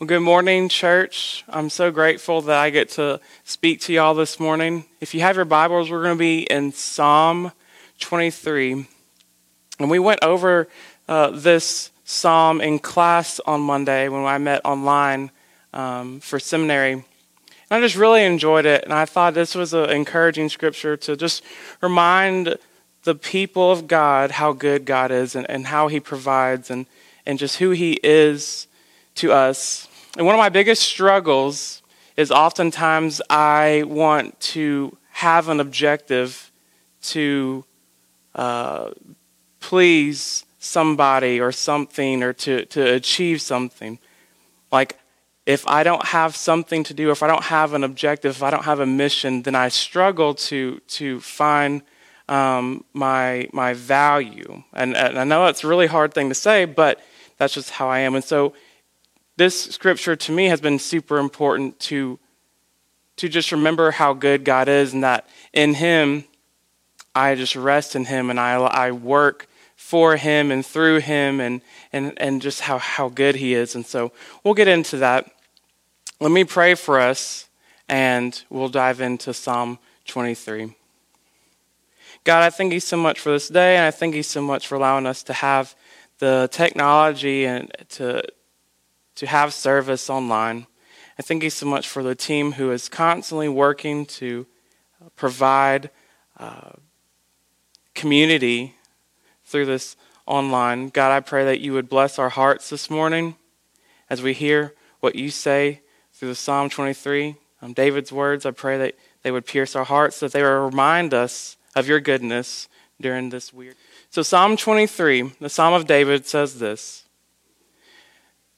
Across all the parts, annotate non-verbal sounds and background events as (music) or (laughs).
Well, good morning, church. I'm so grateful that I get to speak to y'all this morning. If you have your Bibles, we're going to be in Psalm 23. And we went over uh, this psalm in class on Monday when I met online um, for seminary. And I just really enjoyed it. And I thought this was an encouraging scripture to just remind the people of God how good God is and, and how He provides and, and just who He is to us and one of my biggest struggles is oftentimes I want to have an objective to uh, please somebody or something or to, to achieve something. Like, if I don't have something to do, if I don't have an objective, if I don't have a mission, then I struggle to, to find um, my, my value. And, and I know that's a really hard thing to say, but that's just how I am. And so, this scripture to me has been super important to to just remember how good God is and that in him I just rest in him and I I work for him and through him and and and just how how good he is and so we'll get into that. Let me pray for us and we'll dive into Psalm 23. God, I thank you so much for this day and I thank you so much for allowing us to have the technology and to to have service online. I thank you so much for the team who is constantly working to provide uh, community through this online. God, I pray that you would bless our hearts this morning as we hear what you say through the Psalm 23, um, David's words. I pray that they would pierce our hearts, that they would remind us of your goodness during this weird. So, Psalm 23, the Psalm of David, says this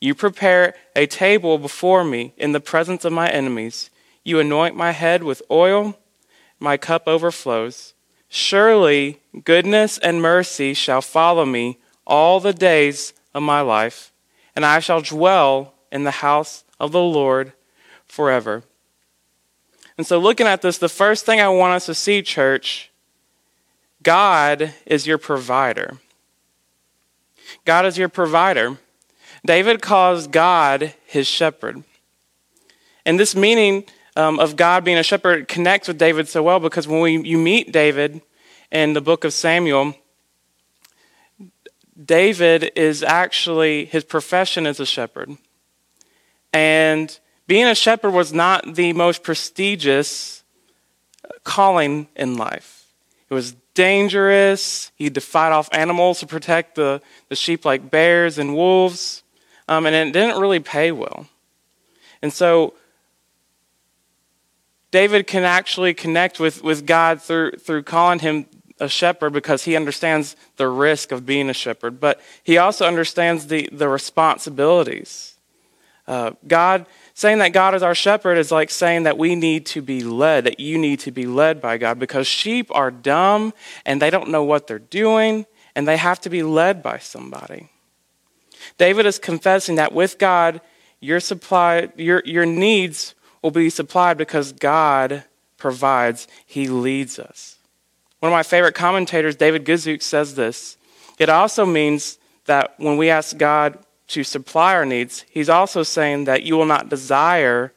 You prepare a table before me in the presence of my enemies. You anoint my head with oil, my cup overflows. Surely goodness and mercy shall follow me all the days of my life, and I shall dwell in the house of the Lord forever. And so, looking at this, the first thing I want us to see, church, God is your provider. God is your provider. David calls God his shepherd. And this meaning um, of God being a shepherd connects with David so well because when we, you meet David in the book of Samuel, David is actually, his profession is a shepherd. And being a shepherd was not the most prestigious calling in life. It was dangerous. He had to fight off animals to protect the, the sheep like bears and wolves um, and it didn't really pay well. And so David can actually connect with, with God through, through calling him a shepherd because he understands the risk of being a shepherd, but he also understands the, the responsibilities. Uh, God, saying that God is our shepherd is like saying that we need to be led, that you need to be led by God because sheep are dumb and they don't know what they're doing and they have to be led by somebody. David is confessing that with God, your supply, your, your needs will be supplied because God provides. He leads us. One of my favorite commentators, David Guzik, says this. It also means that when we ask God to supply our needs, he's also saying that you will not desire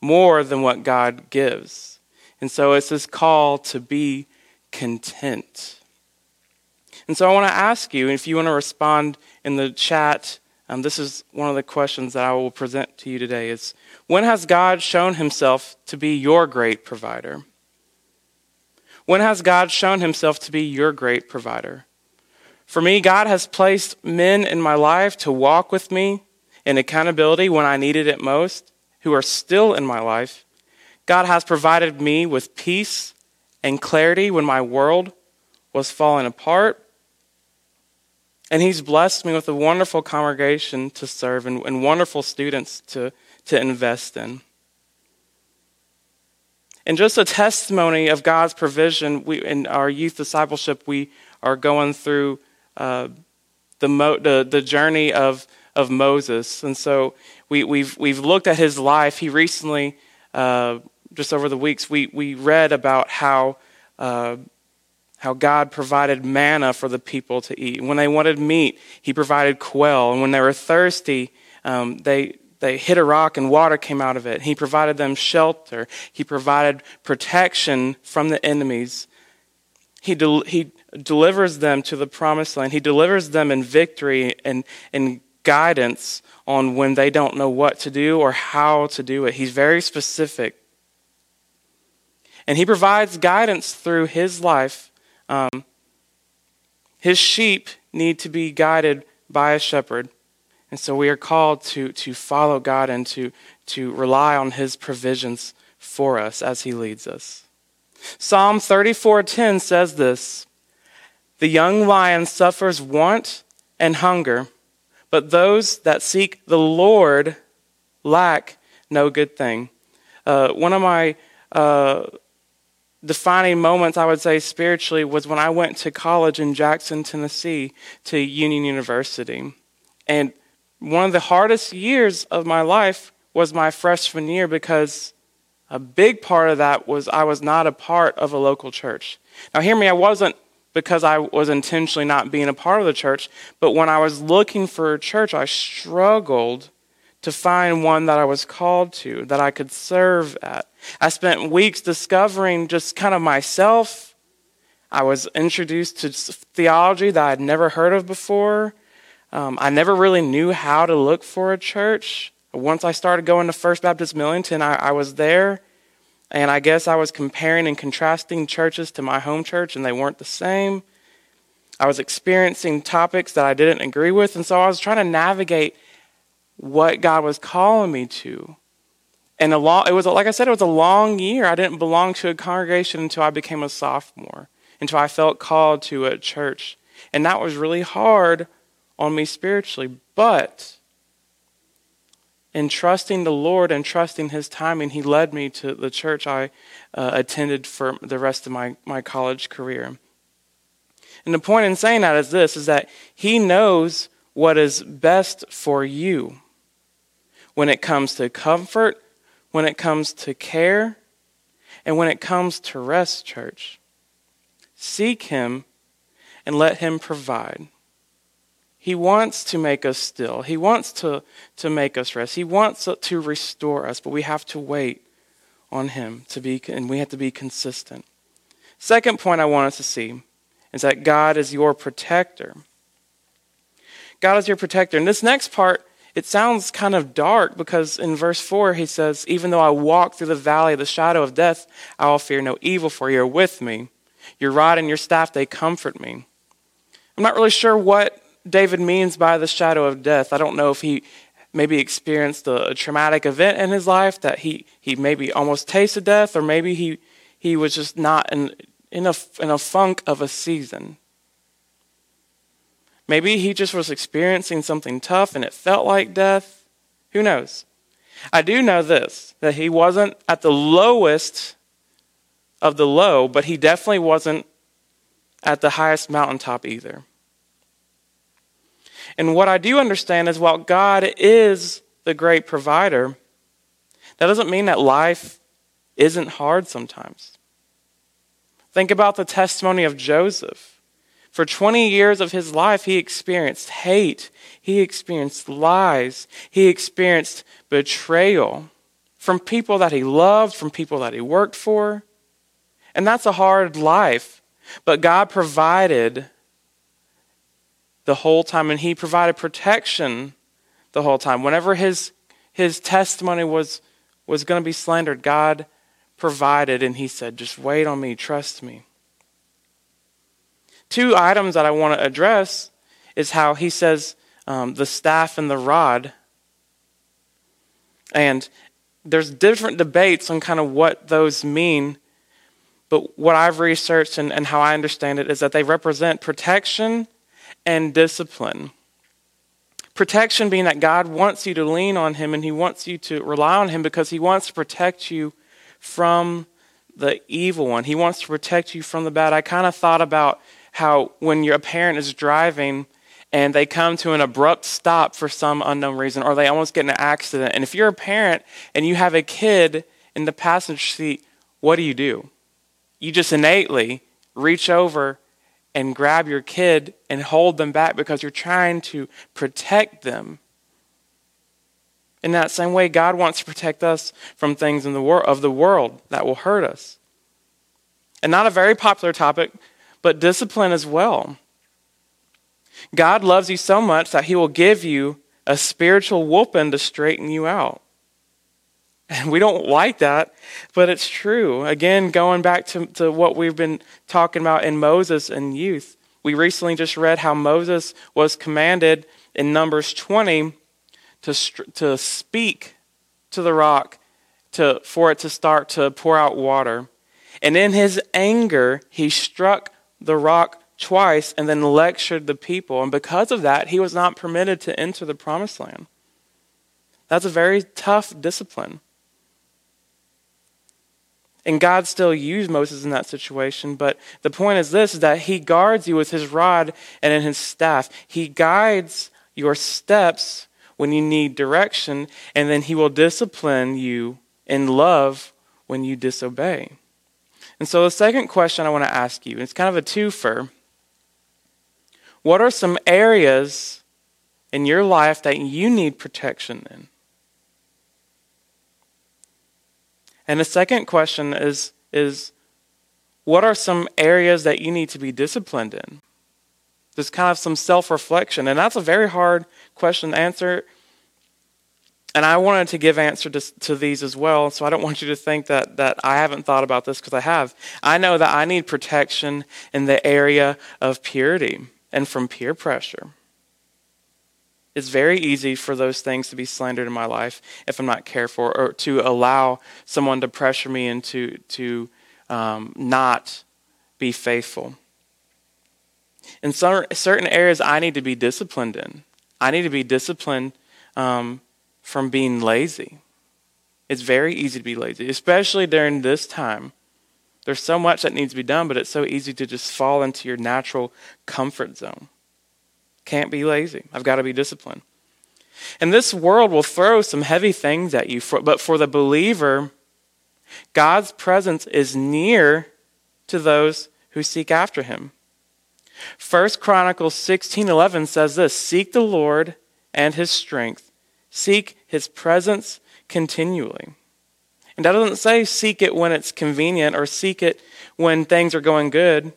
more than what God gives. And so it's this call to be content. And so I want to ask you, if you want to respond in the chat, um, this is one of the questions that I will present to you today is when has God shown himself to be your great provider? When has God shown himself to be your great provider? For me, God has placed men in my life to walk with me in accountability when I needed it most, who are still in my life. God has provided me with peace and clarity when my world was falling apart. And he's blessed me with a wonderful congregation to serve and, and wonderful students to, to invest in. And just a testimony of God's provision, we, in our youth discipleship, we are going through uh, the, mo- the, the journey of, of Moses. And so we, we've, we've looked at his life. He recently, uh, just over the weeks, we, we read about how, uh, how God provided manna for the people to eat. When they wanted meat, he provided quail. And when they were thirsty, um, they, they hit a rock and water came out of it. He provided them shelter. He provided protection from the enemies. He, del- he delivers them to the promised land. He delivers them in victory and, and guidance on when they don't know what to do or how to do it. He's very specific. And he provides guidance through his life. Um, his sheep need to be guided by a shepherd. And so we are called to, to follow God and to, to rely on his provisions for us as he leads us. Psalm 34:10 says this, "The young lion suffers want and hunger, but those that seek the Lord lack no good thing." Uh, one of my uh, defining moments, I would say spiritually, was when I went to college in Jackson, Tennessee, to Union University, and one of the hardest years of my life was my freshman year because a big part of that was I was not a part of a local church. Now, hear me, I wasn't because I was intentionally not being a part of the church, but when I was looking for a church, I struggled to find one that I was called to, that I could serve at. I spent weeks discovering just kind of myself. I was introduced to theology that I'd never heard of before. Um, I never really knew how to look for a church. Once I started going to First Baptist Millington, I, I was there, and I guess I was comparing and contrasting churches to my home church, and they weren't the same. I was experiencing topics that I didn't agree with, and so I was trying to navigate what God was calling me to. And a long, it was like I said, it was a long year. I didn't belong to a congregation until I became a sophomore, until I felt called to a church, and that was really hard on me spiritually. But in trusting the Lord and trusting His timing, He led me to the church I uh, attended for the rest of my, my college career. And the point in saying that is this is that He knows what is best for you when it comes to comfort, when it comes to care, and when it comes to rest, church. Seek Him and let Him provide. He wants to make us still. He wants to, to make us rest. He wants to restore us, but we have to wait on Him to be, and we have to be consistent. Second point I want us to see is that God is your protector. God is your protector. And this next part, it sounds kind of dark because in verse 4 he says, Even though I walk through the valley of the shadow of death, I will fear no evil, for you are with me. Your rod and your staff, they comfort me. I'm not really sure what David means by the shadow of death. I don't know if he maybe experienced a, a, traumatic event in his life that he, he maybe almost tasted death, or maybe he, he was just not in, in, a, in a funk of a season. Maybe he just was experiencing something tough and it felt like death. Who knows? I do know this that he wasn't at the lowest of the low, but he definitely wasn't at the highest mountaintop either. And what I do understand is while God is the great provider, that doesn't mean that life isn't hard sometimes. Think about the testimony of Joseph. For 20 years of his life, he experienced hate, he experienced lies, he experienced betrayal from people that he loved, from people that he worked for. And that's a hard life. But God provided the whole time, and he provided protection the whole time. Whenever his his testimony was was going to be slandered, God provided, and he said, "Just wait on me, trust me." Two items that I want to address is how he says um, the staff and the rod, and there's different debates on kind of what those mean. But what I've researched and, and how I understand it is that they represent protection and discipline. Protection being that God wants you to lean on Him and He wants you to rely on Him because He wants to protect you from the evil one. He wants to protect you from the bad. I kind of thought about how when your parent is driving and they come to an abrupt stop for some unknown reason, or they almost get in an accident. And if you're a parent and you have a kid in the passenger seat, what do you do? You just innately reach over and grab your kid and hold them back because you're trying to protect them. In that same way, God wants to protect us from things in the wor- of the world that will hurt us. And not a very popular topic, but discipline as well. God loves you so much that he will give you a spiritual whooping to straighten you out. And we don't like that, but it's true. Again, going back to, to what we've been talking about in Moses and youth, we recently just read how Moses was commanded in Numbers 20 to, to speak to the rock to, for it to start to pour out water. And in his anger, he struck the rock twice and then lectured the people. And because of that, he was not permitted to enter the promised land. That's a very tough discipline. And God still used Moses in that situation, but the point is this is that he guards you with his rod and in his staff. He guides your steps when you need direction, and then he will discipline you in love when you disobey. And so the second question I want to ask you, it's kind of a twofer. What are some areas in your life that you need protection in? And the second question is, is what are some areas that you need to be disciplined in? Just kind of some self reflection. And that's a very hard question to answer. And I wanted to give answer to, to these as well, so I don't want you to think that, that I haven't thought about this because I have. I know that I need protection in the area of purity and from peer pressure. It's very easy for those things to be slandered in my life if I'm not careful, or to allow someone to pressure me into to um, not be faithful. In some, certain areas, I need to be disciplined in. I need to be disciplined um, from being lazy. It's very easy to be lazy, especially during this time. There's so much that needs to be done, but it's so easy to just fall into your natural comfort zone. Can't be lazy. I've got to be disciplined. And this world will throw some heavy things at you, but for the believer, God's presence is near to those who seek after him. 1 Chronicles 16:11 says this, "Seek the Lord and his strength. Seek his presence continually." And that doesn't say seek it when it's convenient or seek it when things are going good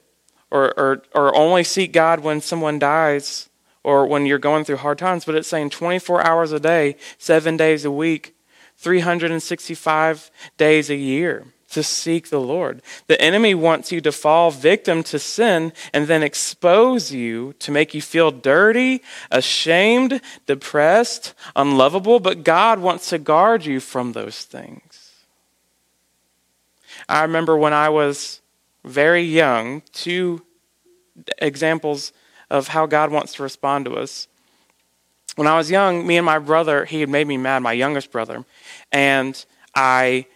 or, or, or only seek God when someone dies or when you're going through hard times, but it's saying 24 hours a day, seven days a week, 365 days a year to seek the Lord. The enemy wants you to fall victim to sin and then expose you to make you feel dirty, ashamed, depressed, unlovable, but God wants to guard you from those things. I remember when I was very young, two examples of how God wants to respond to us. When I was young, me and my brother, he had made me mad, my youngest brother, and I,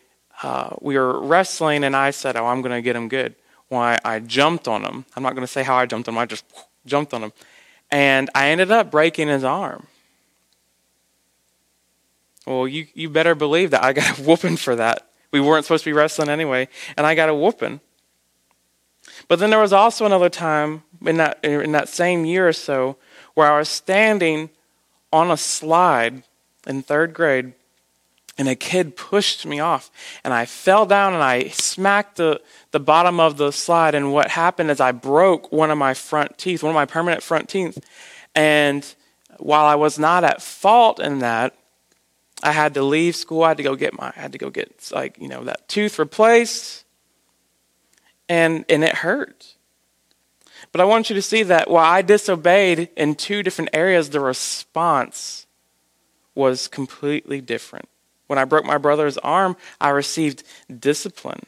uh, we were wrestling, and I said, "Oh, I'm going to get him good." Well, I, I jumped on him. I'm not going to say how I jumped on him. I just jumped on him, and I ended up breaking his arm. Well, you, you better believe that I got a (laughs) whooping for that. We weren't supposed to be wrestling anyway, and I got a whooping. But then there was also another time in that, in that same year or so where I was standing on a slide in third grade and a kid pushed me off and I fell down and I smacked the, the bottom of the slide and what happened is I broke one of my front teeth, one of my permanent front teeth. And while I was not at fault in that, I had to leave school. I had to go get my I had to go get like, you know, that tooth replaced and, and it hurt. But I want you to see that while I disobeyed in two different areas, the response was completely different. When I broke my brother's arm, I received discipline.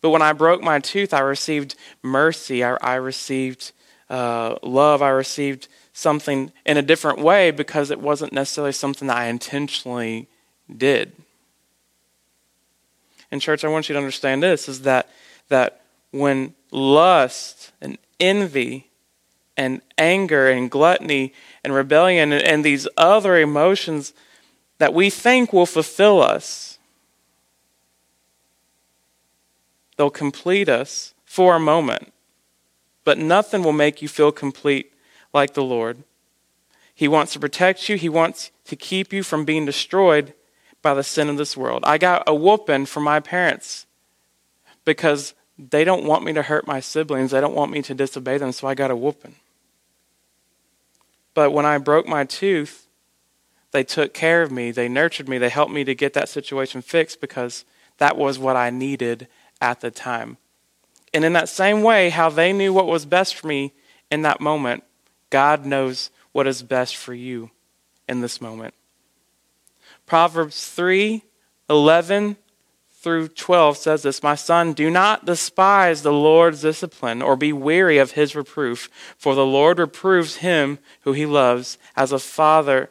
But when I broke my tooth, I received mercy. I, I received uh, love. I received something in a different way because it wasn't necessarily something that I intentionally did. And church, I want you to understand this is that that when lust and envy and anger and gluttony and rebellion and, and these other emotions that we think will fulfill us, they'll complete us for a moment. But nothing will make you feel complete like the Lord. He wants to protect you, He wants to keep you from being destroyed by the sin of this world. I got a whooping from my parents because they don't want me to hurt my siblings, they don't want me to disobey them, so I got a whooping. But when I broke my tooth, they took care of me, they nurtured me, they helped me to get that situation fixed because that was what I needed at the time. And in that same way, how they knew what was best for me in that moment, God knows what is best for you in this moment. Proverbs 3 11 through 12 says this My son, do not despise the Lord's discipline or be weary of his reproof, for the Lord reproves him who he loves, as a father,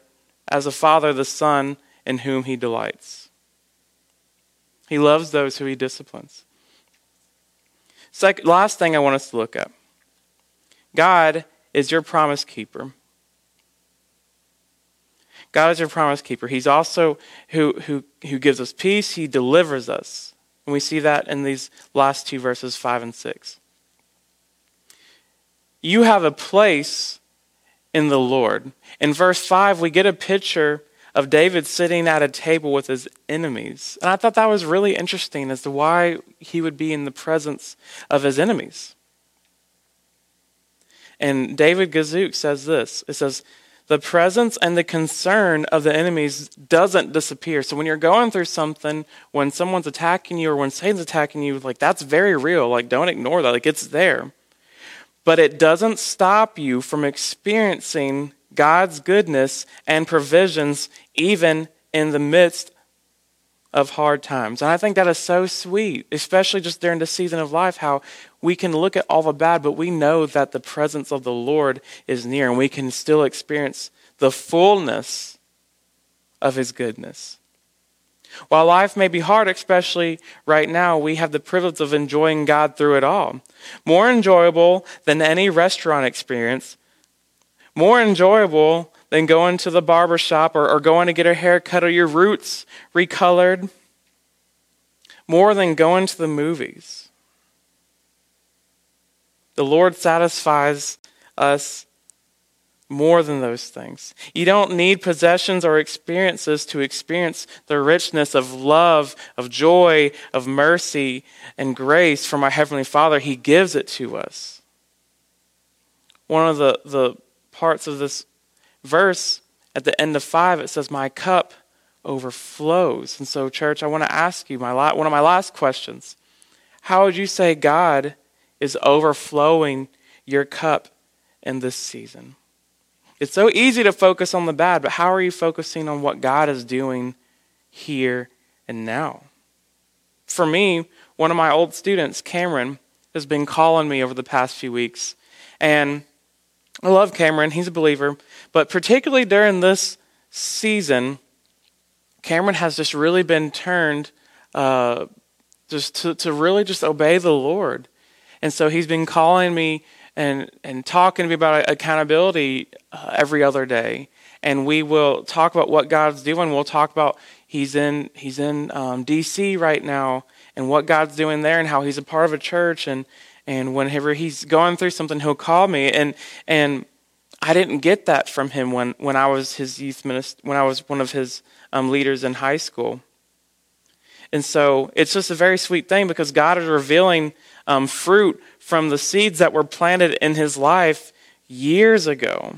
as a father the son in whom he delights. He loves those who he disciplines. Second, last thing I want us to look at God is your promise keeper. God is your promise keeper. He's also who, who, who gives us peace, He delivers us. And we see that in these last two verses, 5 and 6. You have a place in the Lord. In verse 5, we get a picture of David sitting at a table with his enemies. And I thought that was really interesting as to why he would be in the presence of his enemies. And David Guzik says this it says, the presence and the concern of the enemies doesn't disappear. So when you're going through something, when someone's attacking you or when Satan's attacking you, like that's very real. Like don't ignore that. Like it's there. But it doesn't stop you from experiencing God's goodness and provisions even in the midst of hard times. And I think that is so sweet, especially just during the season of life, how we can look at all the bad, but we know that the presence of the Lord is near and we can still experience the fullness of His goodness. While life may be hard, especially right now, we have the privilege of enjoying God through it all. More enjoyable than any restaurant experience more enjoyable than going to the barber shop or, or going to get a haircut or your roots recolored. More than going to the movies. The Lord satisfies us more than those things. You don't need possessions or experiences to experience the richness of love, of joy, of mercy, and grace from our Heavenly Father. He gives it to us. One of the, the parts of this verse, at the end of 5, it says, My cup overflows. And so, church, I want to ask you my one of my last questions. How would you say God is overflowing your cup in this season? It's so easy to focus on the bad, but how are you focusing on what God is doing here and now? For me, one of my old students, Cameron, has been calling me over the past few weeks. And I love Cameron, he's a believer. But particularly during this season, Cameron has just really been turned uh, just to, to really just obey the Lord. And so he's been calling me and, and talking to me about accountability uh, every other day. And we will talk about what God's doing. We'll talk about he's in he's in um, D.C. right now and what God's doing there and how he's a part of a church and and whenever he's going through something, he'll call me. And and I didn't get that from him when, when I was his youth minister, when I was one of his um, leaders in high school. And so it's just a very sweet thing because God is revealing um, fruit from the seeds that were planted in his life years ago.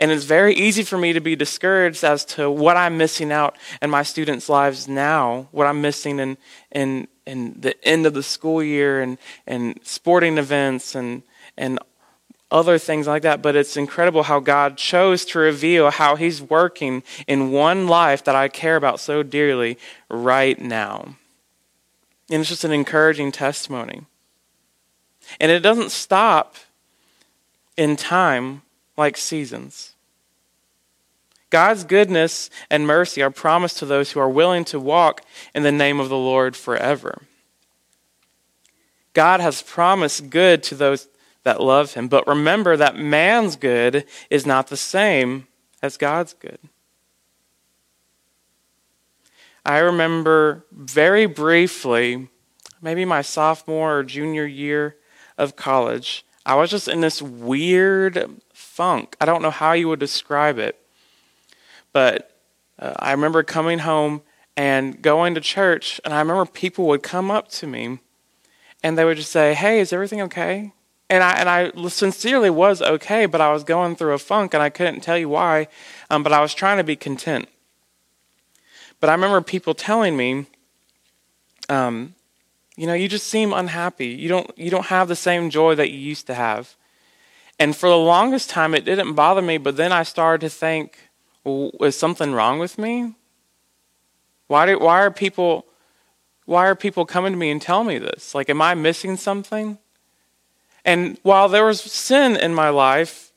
And it's very easy for me to be discouraged as to what I'm missing out in my students' lives now, what I'm missing in, in, in the end of the school year and, and sporting events and, and other things like that. But it's incredible how God chose to reveal how He's working in one life that I care about so dearly right now. And it's just an encouraging testimony. And it doesn't stop in time like seasons. God's goodness and mercy are promised to those who are willing to walk in the name of the Lord forever. God has promised good to those that love him, but remember that man's good is not the same as God's good. I remember very briefly, maybe my sophomore or junior year of college, I was just in this weird funk. I don't know how you would describe it. But uh, I remember coming home and going to church, and I remember people would come up to me and they would just say, Hey, is everything okay? And I, and I sincerely was okay, but I was going through a funk and I couldn't tell you why, um, but I was trying to be content. But I remember people telling me, um, you know, you just seem unhappy. You don't, you don't have the same joy that you used to have. And for the longest time, it didn't bother me, but then I started to think, well, is something wrong with me? Why, do, why are people why are people coming to me and telling me this? Like, am I missing something? And while there was sin in my life,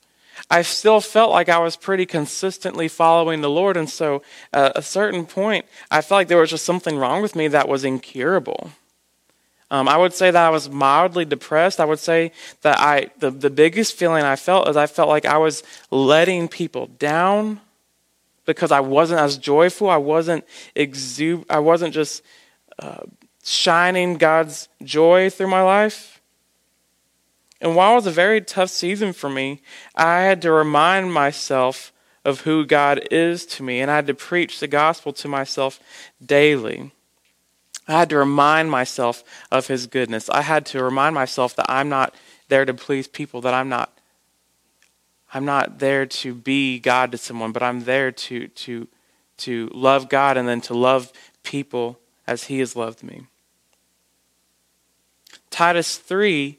I still felt like I was pretty consistently following the Lord. And so at a certain point, I felt like there was just something wrong with me that was incurable. Um, I would say that I was mildly depressed. I would say that I the, the biggest feeling I felt is I felt like I was letting people down because I wasn't as joyful. I wasn't exu- I wasn't just uh, shining God's joy through my life. And while it was a very tough season for me, I had to remind myself of who God is to me, and I had to preach the gospel to myself daily. I had to remind myself of His goodness. I had to remind myself that I'm not there to please people, that I'm not I'm not there to be God to someone, but I'm there to to to love God and then to love people as he has loved me. Titus 3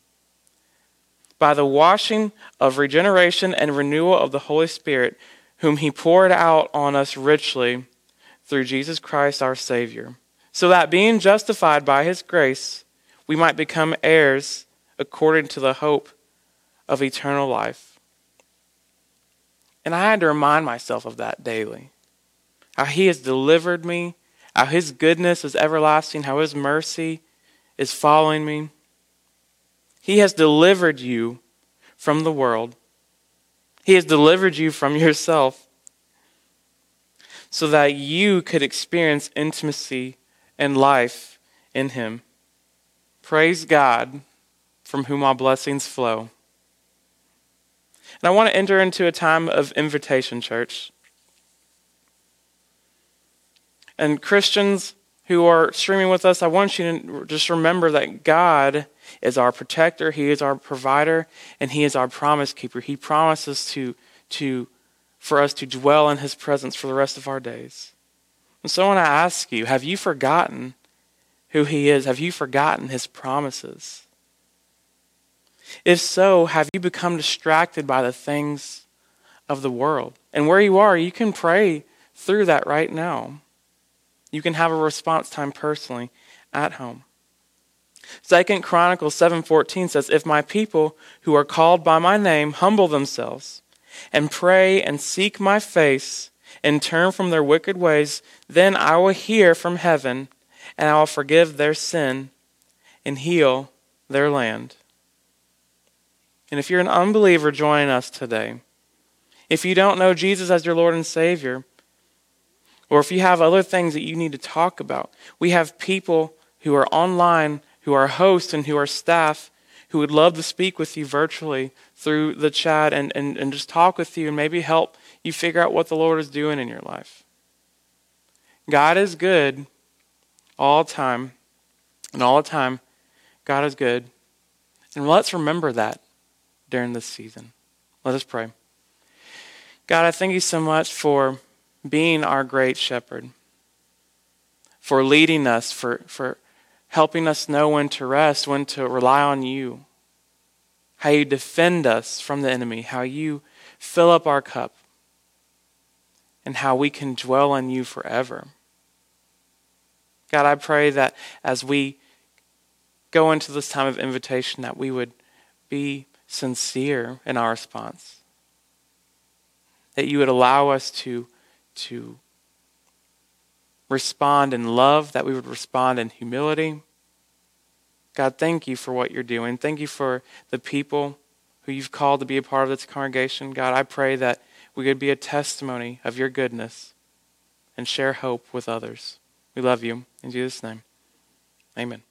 by the washing of regeneration and renewal of the Holy Spirit, whom he poured out on us richly through Jesus Christ our Savior, so that being justified by his grace, we might become heirs according to the hope of eternal life. And I had to remind myself of that daily how He has delivered me, how His goodness is everlasting, how His mercy is following me. He has delivered you from the world, He has delivered you from (laughs) yourself so that you could experience intimacy and life in Him. Praise God, from whom all blessings flow. And I want to enter into a time of invitation, church. And Christians who are streaming with us, I want you to just remember that God is our protector, He is our provider, and He is our promise keeper. He promises to, to, for us to dwell in His presence for the rest of our days. And so when I ask you have you forgotten who He is? Have you forgotten His promises? If so, have you become distracted by the things of the world? And where you are, you can pray through that right now. You can have a response time personally at home. Second Chronicles 7:14 says, "If my people who are called by my name humble themselves and pray and seek my face and turn from their wicked ways, then I will hear from heaven and I will forgive their sin and heal their land." And if you're an unbeliever joining us today, if you don't know Jesus as your Lord and Savior, or if you have other things that you need to talk about, we have people who are online, who are hosts, and who are staff who would love to speak with you virtually through the chat and, and, and just talk with you and maybe help you figure out what the Lord is doing in your life. God is good all the time. And all the time, God is good. And let's remember that during this season. Let us pray. God, I thank you so much for being our great shepherd, for leading us, for, for helping us know when to rest, when to rely on you, how you defend us from the enemy, how you fill up our cup, and how we can dwell on you forever. God, I pray that as we go into this time of invitation, that we would be sincere in our response. That you would allow us to, to respond in love, that we would respond in humility. God, thank you for what you're doing. Thank you for the people who you've called to be a part of this congregation. God, I pray that we could be a testimony of your goodness and share hope with others. We love you. In Jesus' name, amen.